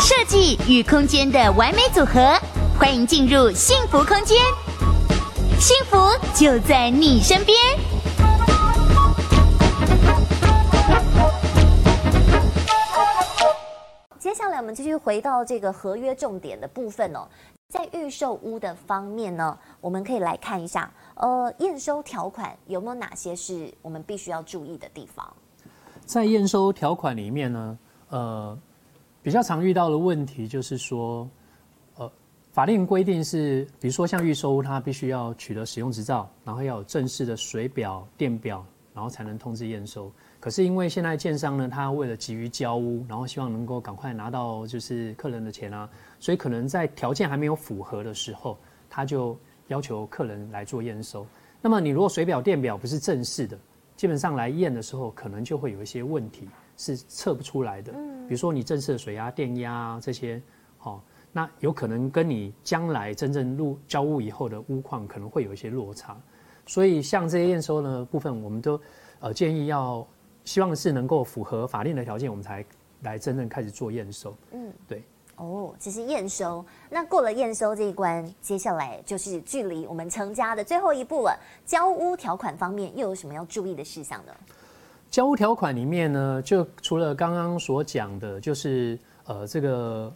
设计与空间的完美组合，欢迎进入幸福空间，幸福就在你身边。接下来我们继续回到这个合约重点的部分哦，在预售屋的方面呢，我们可以来看一下，呃，验收条款有没有哪些是我们必须要注意的地方？在验收条款里面呢，呃，比较常遇到的问题就是说，呃，法令规定是，比如说像预售屋，它必须要取得使用执照，然后要有正式的水表、电表，然后才能通知验收。可是因为现在建商呢，他为了急于交屋，然后希望能够赶快拿到就是客人的钱啊，所以可能在条件还没有符合的时候，他就要求客人来做验收。那么你如果水表、电表不是正式的，基本上来验的时候，可能就会有一些问题是测不出来的。比如说你正式的水压、电压这些，好，那有可能跟你将来真正入交屋以后的屋况可能会有一些落差。所以像这些验收呢部分，我们都呃建议要。希望是能够符合法令的条件，我们才来真正开始做验收。嗯，对。哦，这是验收。那过了验收这一关，接下来就是距离我们成家的最后一步了。交屋条款方面又有什么要注意的事项呢？交屋条款里面呢，就除了刚刚所讲的，就是呃这个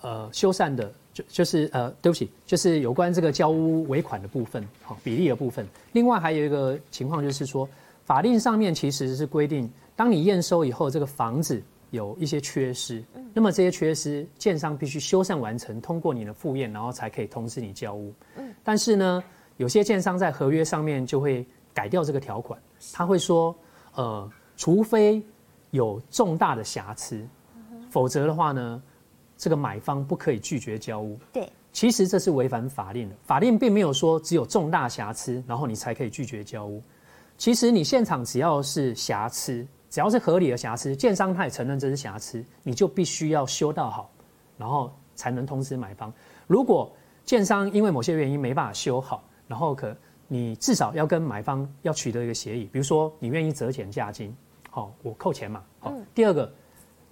呃修缮的，就就是呃对不起，就是有关这个交屋尾款的部分，好比例的部分。另外还有一个情况就是说。法令上面其实是规定，当你验收以后，这个房子有一些缺失，那么这些缺失，建商必须修缮完成，通过你的复验，然后才可以通知你交屋。但是呢，有些建商在合约上面就会改掉这个条款，他会说，呃，除非有重大的瑕疵，否则的话呢，这个买方不可以拒绝交屋。对，其实这是违反法令的，法令并没有说只有重大瑕疵，然后你才可以拒绝交屋。其实你现场只要是瑕疵，只要是合理的瑕疵，建商他也承认这是瑕疵，你就必须要修到好，然后才能通知买方。如果建商因为某些原因没办法修好，然后可你至少要跟买方要取得一个协议，比如说你愿意折减价金，好，我扣钱嘛。好，第二个，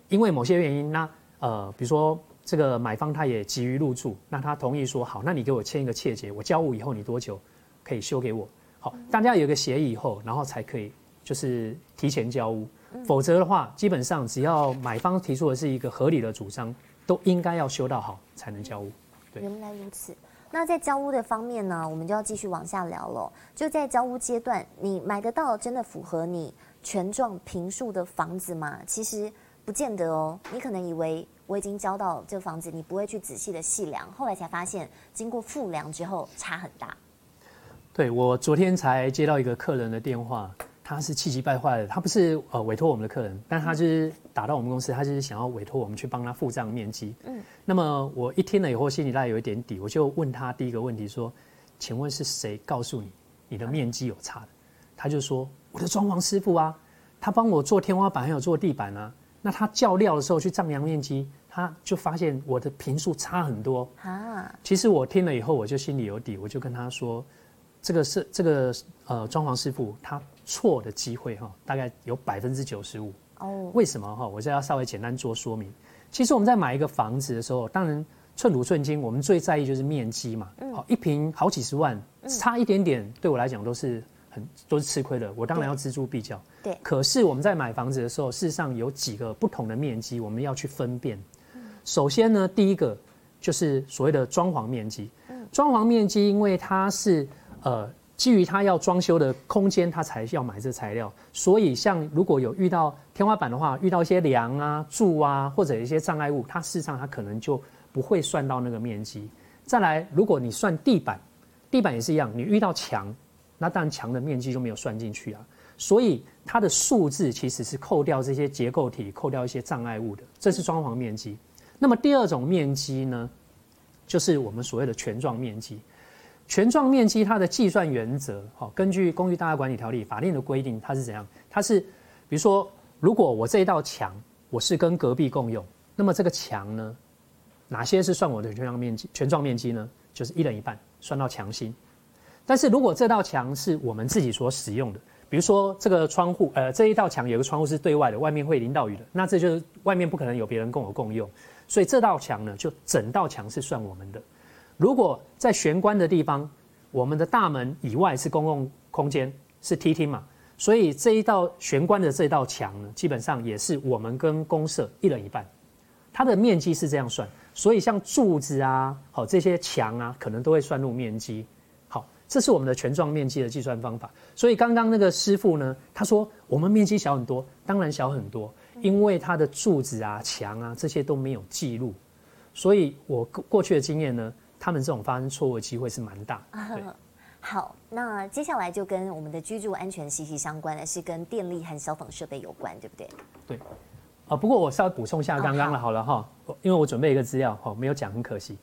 因为某些原因，那呃，比如说这个买方他也急于入住，那他同意说好，那你给我签一个切结，我交屋以后你多久可以修给我？好，大家有一个协议以后，然后才可以就是提前交屋，否则的话，基本上只要买方提出的是一个合理的主张，都应该要修到好才能交屋。对，原来如此。那在交屋的方面呢，我们就要继续往下聊了。就在交屋阶段，你买得到真的符合你权状平数的房子吗？其实不见得哦。你可能以为我已经交到这个房子，你不会去仔细的细量，后来才发现，经过复量之后差很大。对，我昨天才接到一个客人的电话，他是气急败坏的。他不是呃委托我们的客人，但他就是打到我们公司，他就是想要委托我们去帮他付账面积。嗯，那么我一听了以后，心里大概有一点底，我就问他第一个问题说：“请问是谁告诉你你的面积有差的？”他就说：“我的装潢师傅啊，他帮我做天花板还有做地板啊。那他叫料的时候去丈量面积，他就发现我的平数差很多啊。其实我听了以后，我就心里有底，我就跟他说。”这个是这个呃，装潢师傅他错的机会哈，大概有百分之九十五哦。为什么哈？我就要稍微简单做说明。其实我们在买一个房子的时候，当然寸土寸金，我们最在意就是面积嘛。好，一平好几十万，差一点点对我来讲都是很都是吃亏的。我当然要锱铢必较。对。可是我们在买房子的时候，事实上有几个不同的面积，我们要去分辨。首先呢，第一个就是所谓的装潢面积。装潢面积，因为它是。呃，基于他要装修的空间，他才要买这材料。所以，像如果有遇到天花板的话，遇到一些梁啊、柱啊，或者一些障碍物，它事实上它可能就不会算到那个面积。再来，如果你算地板，地板也是一样，你遇到墙，那当然墙的面积就没有算进去啊。所以它的数字其实是扣掉这些结构体，扣掉一些障碍物的，这是装潢面积。那么第二种面积呢，就是我们所谓的全状面积。权状面积它的计算原则，好，根据《公寓大厦管理条例》法令的规定，它是怎样？它是，比如说，如果我这一道墙我是跟隔壁共用，那么这个墙呢，哪些是算我的权状面积？权状面积呢，就是一人一半，算到墙心。但是如果这道墙是我们自己所使用的，比比如说这个窗户，呃，这一道墙有个窗户是对外的，外面会淋到雨的，那这就是外面不可能有别人跟我共用，所以这道墙呢，就整道墙是算我们的。如果在玄关的地方，我们的大门以外是公共空间，是梯厅嘛，所以这一道玄关的这道墙呢，基本上也是我们跟公社一人一半，它的面积是这样算，所以像柱子啊，好这些墙啊，可能都会算入面积。好，这是我们的全状面积的计算方法。所以刚刚那个师傅呢，他说我们面积小很多，当然小很多，因为它的柱子啊、墙啊这些都没有记录，所以我过去的经验呢。他们这种发生错误的机会是蛮大。对，好，那接下来就跟我们的居住安全息息相关的是跟电力和消防设备有关，对不对？对，啊，不过我稍微补充一下刚刚了，好了哈，因为我准备一个资料哈，没有讲，很可惜。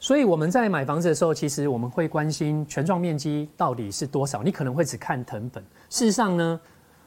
所以我们在买房子的时候，其实我们会关心全幢面积到底是多少。你可能会只看藤本，事实上呢，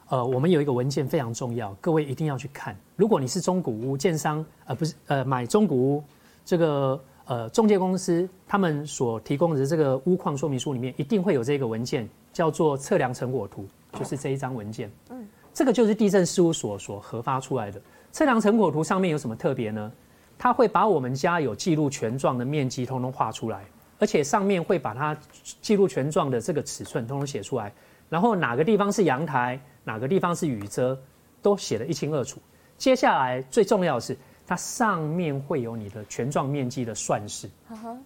呃，我们有一个文件非常重要，各位一定要去看。如果你是中古屋建商，呃，不是，呃，买中古屋这个。呃，中介公司他们所提供的这个屋况说明书里面，一定会有这个文件，叫做测量成果图，就是这一张文件。嗯，这个就是地震事务所所核发出来的测量成果图。上面有什么特别呢？它会把我们家有记录权状的面积通通画出来，而且上面会把它记录权状的这个尺寸通通写出来，然后哪个地方是阳台，哪个地方是雨遮，都写得一清二楚。接下来最重要的是。它上面会有你的权状面积的算式。Uh huh.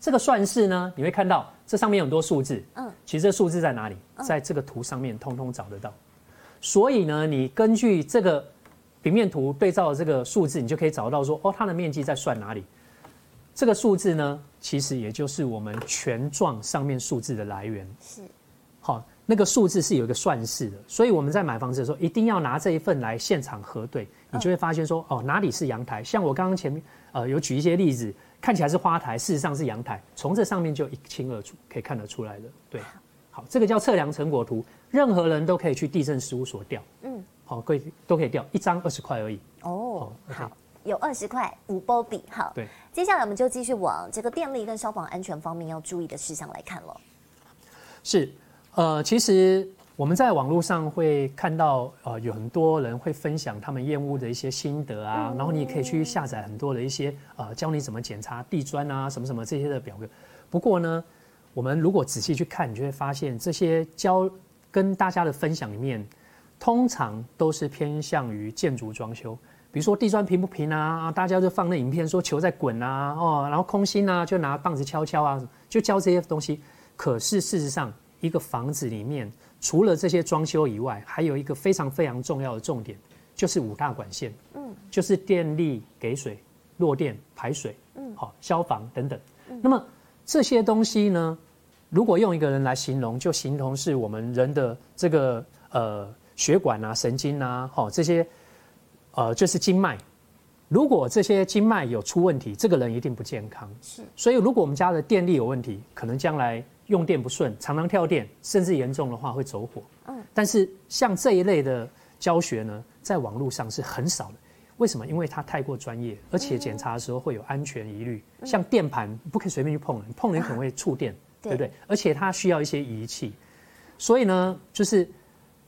这个算式呢，你会看到这上面有很多数字。嗯，其实这数字在哪里？在这个图上面通通找得到。所以呢，你根据这个平面图对照的这个数字，你就可以找到说，哦，它的面积在算哪里？这个数字呢，其实也就是我们权状上面数字的来源。是，好。那个数字是有一个算式的，所以我们在买房子的时候一定要拿这一份来现场核对，你就会发现说，哦，哪里是阳台？像我刚刚前面呃有举一些例子，看起来是花台，事实上是阳台，从这上面就一清二楚，可以看得出来的。对，好，这个叫测量成果图，任何人都可以去地震事务所调，嗯，好，可以都可以调，一张二十块而已。哦，好，有二十块五波比，好，对，接下来我们就继续往这个电力跟消防安全方面要注意的事项来看了。是。呃，其实我们在网络上会看到，呃，有很多人会分享他们验屋的一些心得啊，然后你也可以去下载很多的一些呃，教你怎么检查地砖啊，什么什么这些的表格。不过呢，我们如果仔细去看，你就会发现这些教跟大家的分享里面，通常都是偏向于建筑装修，比如说地砖平不平啊，大家就放那影片说球在滚啊，哦，然后空心啊，就拿棒子敲敲啊，就教这些东西。可是事实上，一个房子里面，除了这些装修以外，还有一个非常非常重要的重点，就是五大管线，嗯，就是电力、给水、落电、排水，嗯，好，消防等等。那么这些东西呢，如果用一个人来形容，就形容是我们人的这个呃血管啊、神经啊，好，这些呃就是经脉。如果这些经脉有出问题，这个人一定不健康。是，所以如果我们家的电力有问题，可能将来。用电不顺，常常跳电，甚至严重的话会走火。嗯，但是像这一类的教学呢，在网络上是很少的。为什么？因为它太过专业，而且检查的时候会有安全疑虑。像电盘不可以随便去碰，碰了可能会触电，对不对？而且它需要一些仪器，所以呢，就是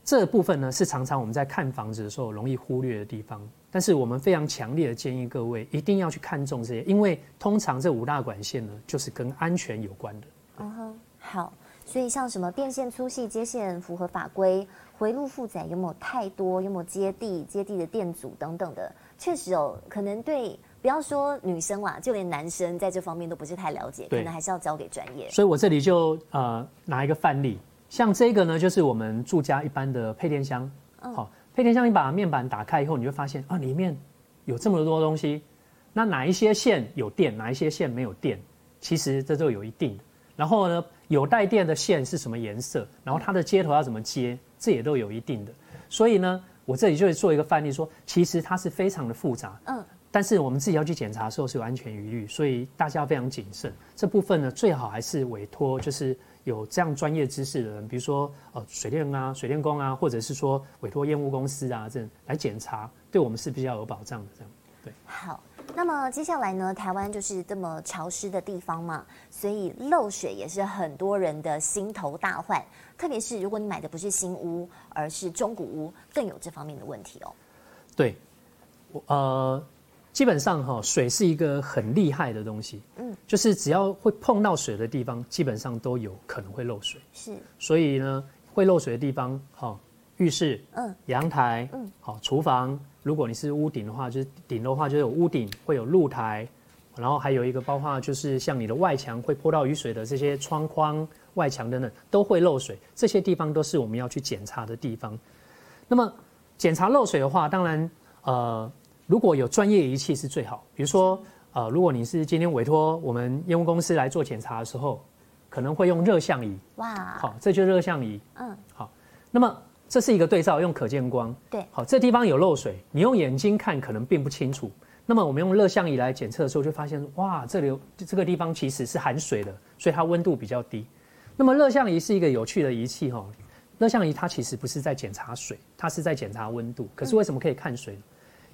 这部分呢是常常我们在看房子的时候容易忽略的地方。但是我们非常强烈的建议各位一定要去看重这些，因为通常这五大管线呢，就是跟安全有关的。嗯哼。好，所以像什么电线粗细、接线符合法规、回路负载有没有太多、有没有接地、接地的电阻等等的，确实哦可能对，不要说女生啦，就连男生在这方面都不是太了解，可能还是要交给专业。所以我这里就呃拿一个范例，像这个呢，就是我们住家一般的配电箱。嗯、好，配电箱你把面板打开以后，你会发现啊，里面有这么多东西，那哪一些线有电，哪一些线没有电，其实这就有一定的。然后呢，有带电的线是什么颜色？然后它的接头要怎么接？这也都有一定的。所以呢，我这里就会做一个范例说，其实它是非常的复杂。嗯。但是我们自己要去检查的时候是有安全疑虑，所以大家要非常谨慎。这部分呢，最好还是委托就是有这样专业知识的人，比如说呃水电啊、水电工啊，或者是说委托验屋公司啊这样来检查，对我们是比较有保障的。这样对。好。那么接下来呢，台湾就是这么潮湿的地方嘛，所以漏水也是很多人的心头大患。特别是如果你买的不是新屋，而是中古屋，更有这方面的问题哦。对，呃，基本上哈，水是一个很厉害的东西，嗯，就是只要会碰到水的地方，基本上都有可能会漏水。是，所以呢，会漏水的地方，哈，浴室，嗯，阳台，嗯，好，厨房。如果你是屋顶的话，就是顶的话就有屋顶会有露台，然后还有一个包括就是像你的外墙会泼到雨水的这些窗框、外墙等等都会漏水，这些地方都是我们要去检查的地方。那么检查漏水的话，当然呃如果有专业仪器是最好，比如说呃如果你是今天委托我们烟雾公司来做检查的时候，可能会用热像仪。哇，好，这就是热像仪。嗯，好，那么。这是一个对照，用可见光。对，好，这地方有漏水，你用眼睛看可能并不清楚。那么我们用热像仪来检测的时候，就发现哇，这里有这个地方其实是含水的，所以它温度比较低。那么热像仪是一个有趣的仪器哈，热像仪它其实不是在检查水，它是在检查温度。可是为什么可以看水呢？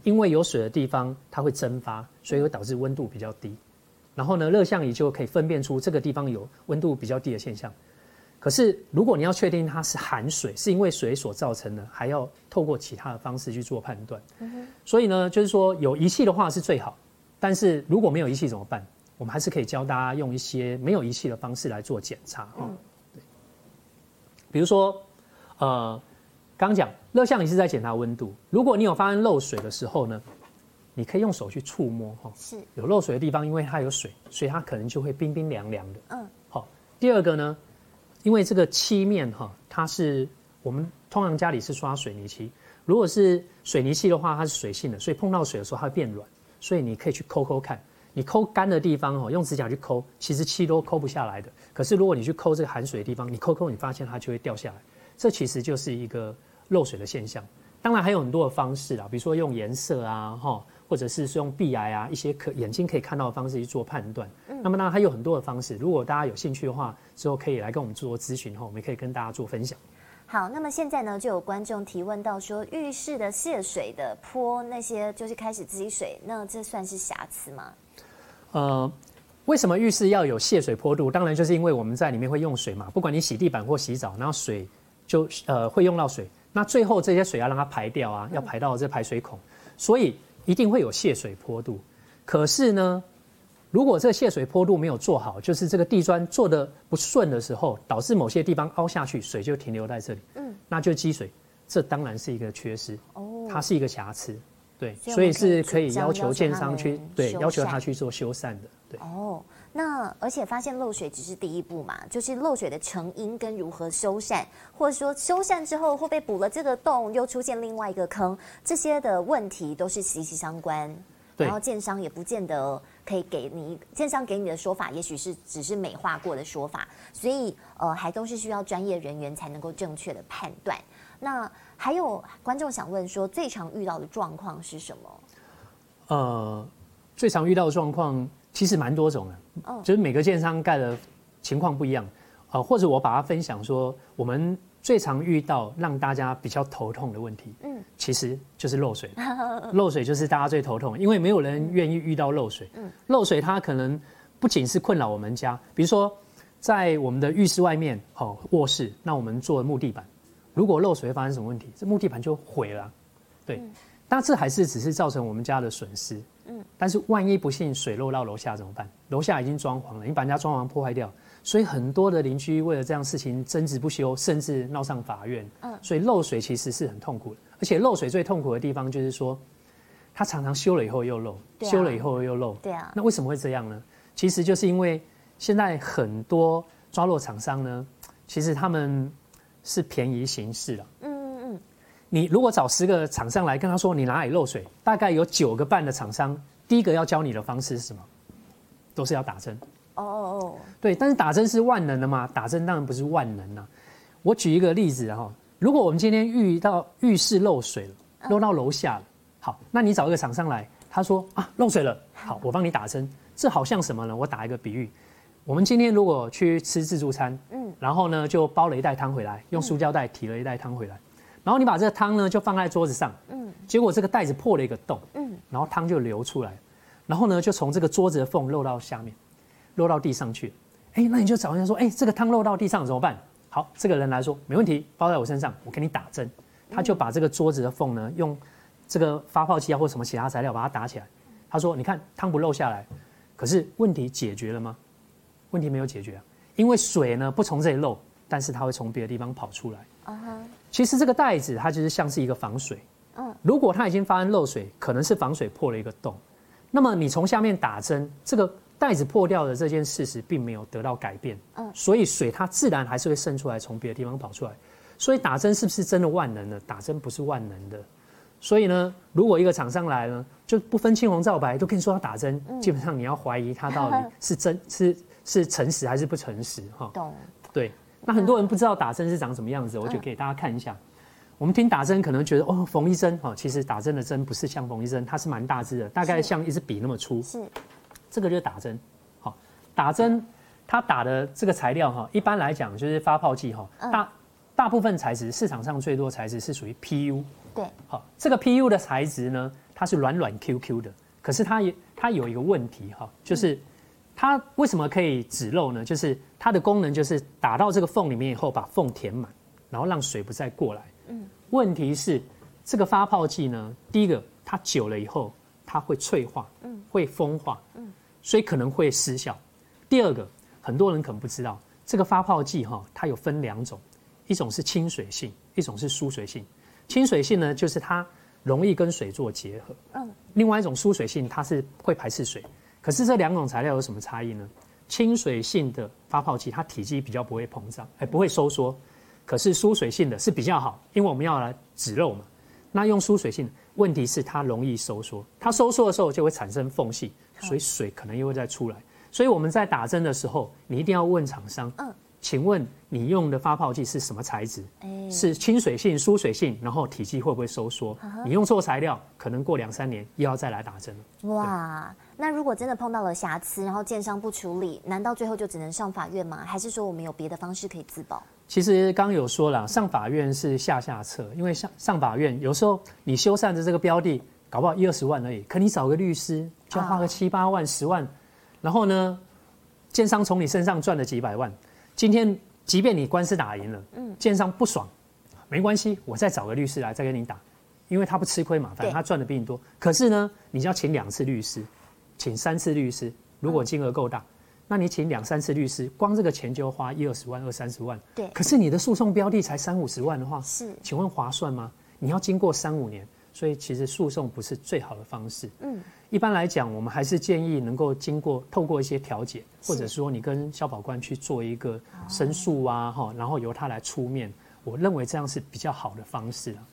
因为有水的地方它会蒸发，所以会导致温度比较低。然后呢，热像仪就可以分辨出这个地方有温度比较低的现象。可是，如果你要确定它是含水，是因为水所造成的，还要透过其他的方式去做判断。嗯。所以呢，就是说有仪器的话是最好，但是如果没有仪器怎么办？我们还是可以教大家用一些没有仪器的方式来做检查哈。嗯。对。比如说，呃，刚讲热像仪是在检查温度，如果你有发现漏水的时候呢，你可以用手去触摸哈。是。有漏水的地方，因为它有水，所以它可能就会冰冰凉凉的。嗯。好，第二个呢？因为这个漆面哈，它是我们通常家里是刷水泥漆，如果是水泥漆的话，它是水性的，所以碰到水的时候它会变软，所以你可以去抠抠看，你抠干的地方哈，用指甲去抠，其实漆都抠不下来的。可是如果你去抠这个含水的地方，你抠抠，你发现它就会掉下来，这其实就是一个漏水的现象。当然还有很多的方式啦，比如说用颜色啊哈。或者是用壁癌啊，一些可眼睛可以看到的方式去做判断。嗯。那么呢，它有很多的方式。如果大家有兴趣的话，之后可以来跟我们做咨询，后我们也可以跟大家做分享。好，那么现在呢，就有观众提问到说，浴室的泄水的坡那些就是开始积水，那这算是瑕疵吗？呃，为什么浴室要有泄水坡度？当然就是因为我们在里面会用水嘛，不管你洗地板或洗澡，然后水就呃会用到水，那最后这些水要让它排掉啊，要排到这排水孔，所以。一定会有泄水坡度，可是呢，如果这个泄水坡度没有做好，就是这个地砖做的不顺的时候，导致某些地方凹下去，水就停留在这里，嗯，那就积水，这当然是一个缺失，哦，它是一个瑕疵，对，所以是可以要求建商去，对，要求他去做修缮的，对，哦。那而且发现漏水只是第一步嘛，就是漏水的成因跟如何修缮，或者说修缮之后会不会补了这个洞又出现另外一个坑，这些的问题都是息息相关。然后建商也不见得可以给你，建商给你的说法也许是只是美化过的说法，所以呃还都是需要专业人员才能够正确的判断。那还有观众想问说，最常遇到的状况是什么？呃，最常遇到的状况。其实蛮多种的，就是每个建商盖的情况不一样，呃，或者我把它分享说，我们最常遇到让大家比较头痛的问题，嗯，其实就是漏水，漏水就是大家最头痛，因为没有人愿意遇到漏水，嗯，漏水它可能不仅是困扰我们家，比如说在我们的浴室外面，哦，卧室，那我们做木地板，如果漏水会发生什么问题？这木地板就毁了，对，但这还是只是造成我们家的损失。嗯，但是万一不幸水漏到楼下怎么办？楼下已经装潢了，你把人家装潢破坏掉，所以很多的邻居为了这样事情争执不休，甚至闹上法院。嗯，所以漏水其实是很痛苦的，而且漏水最痛苦的地方就是说，它常常修了以后又漏，修了以后又漏。对啊。那为什么会这样呢？其实就是因为现在很多抓漏厂商呢，其实他们是便宜行事了。嗯。你如果找十个厂商来跟他说你哪里漏水，大概有九个半的厂商，第一个要教你的方式是什么？都是要打针。哦哦哦。对，但是打针是万能的嘛？打针当然不是万能啊。我举一个例子哈，如果我们今天遇到浴室漏水了，漏到楼下了，好，那你找一个厂商来，他说啊漏水了，好，我帮你打针。这好像什么呢？我打一个比喻，我们今天如果去吃自助餐，嗯，然后呢就包了一袋汤回来，用塑胶袋提了一袋汤回来。然后你把这个汤呢就放在桌子上，嗯，结果这个袋子破了一个洞，嗯，然后汤就流出来。然后呢就从这个桌子的缝漏到下面，漏到地上去。哎，那你就找人家说，哎，这个汤漏到地上怎么办？好，这个人来说没问题，包在我身上，我给你打针。他就把这个桌子的缝呢，用这个发泡剂啊或什么其他材料把它打起来。他说，你看汤不漏下来，可是问题解决了吗？问题没有解决啊，因为水呢不从这里漏，但是它会从别的地方跑出来。啊哈。其实这个袋子它就是像是一个防水。嗯。如果它已经发生漏水，可能是防水破了一个洞。那么你从下面打针，这个。袋子破掉的这件事实并没有得到改变，嗯，所以水它自然还是会渗出来，从别的地方跑出来。所以打针是不是真的万能的？打针不是万能的。所以呢，如果一个厂商来了，就不分青红皂白都跟你说要打针，嗯、基本上你要怀疑他到底是真是是诚实还是不诚实哈。懂。对。那很多人不知道打针是长什么样子，我就给大家看一下。嗯、我们听打针可能觉得哦，缝一针哦，其实打针的针不是像缝一针，它是蛮大支的，大概像一支笔那么粗。是。这个就是打针，好，打针，它打的这个材料哈，一般来讲就是发泡剂哈，大大部分材质市场上最多材质是属于 PU，对，好，这个 PU 的材质呢，它是软软 QQ 的，可是它也它有一个问题哈，就是它为什么可以止漏呢？就是它的功能就是打到这个缝里面以后，把缝填满，然后让水不再过来。嗯，问题是这个发泡剂呢，第一个它久了以后它会脆化，嗯，会风化，嗯。所以可能会失效。第二个，很多人可能不知道，这个发泡剂哈，它有分两种，一种是亲水性，一种是疏水性。亲水性呢，就是它容易跟水做结合。嗯。另外一种疏水性，它是会排斥水。可是这两种材料有什么差异呢？亲水性的发泡剂，它体积比较不会膨胀，哎，不会收缩。可是疏水性的是比较好，因为我们要来止漏嘛。那用疏水性，问题是它容易收缩，它收缩的时候就会产生缝隙。所以水可能又会再出来，所以我们在打针的时候，你一定要问厂商，嗯，请问你用的发泡剂是什么材质？欸、是亲水性、疏水性，然后体积会不会收缩？你用错材料，可能过两三年又要再来打针了。哇，那如果真的碰到了瑕疵，然后建商不处理，难道最后就只能上法院吗？还是说我们有别的方式可以自保？其实刚刚有说了，上法院是下下策，因为上上法院有时候你修缮的这个标的。搞不好一二十万而已，可你找个律师就要花个七八万、十万，然后呢，建商从你身上赚了几百万。今天即便你官司打赢了，嗯，建商不爽，没关系，我再找个律师来再跟你打，因为他不吃亏嘛，反正他赚的比你多。可是呢，你就要请两次律师，请三次律师，如果金额够大，那你请两三次律师，光这个钱就要花一二十万、二三十万。对。可是你的诉讼标的才三五十万的话，是，请问划算吗？你要经过三五年。所以其实诉讼不是最好的方式。嗯，一般来讲，我们还是建议能够经过透过一些调解，或者说你跟消保官去做一个申诉啊，哈，然后由他来出面，我认为这样是比较好的方式啊。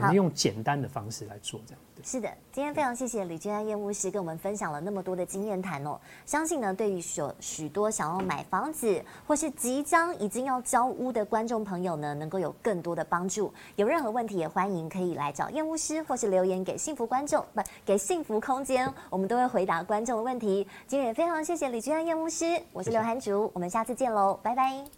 我们用简单的方式来做，这样对。是的，今天非常谢谢李君安验屋师跟我们分享了那么多的经验谈哦。相信呢，对于许许多想要买房子或是即将已经要交屋的观众朋友呢，能够有更多的帮助。有任何问题也欢迎可以来找验屋师，或是留言给幸福观众，不给幸福空间，我们都会回答观众的问题。今天也非常谢谢李君安验屋师，我是刘涵竹。我们下次见喽，拜拜。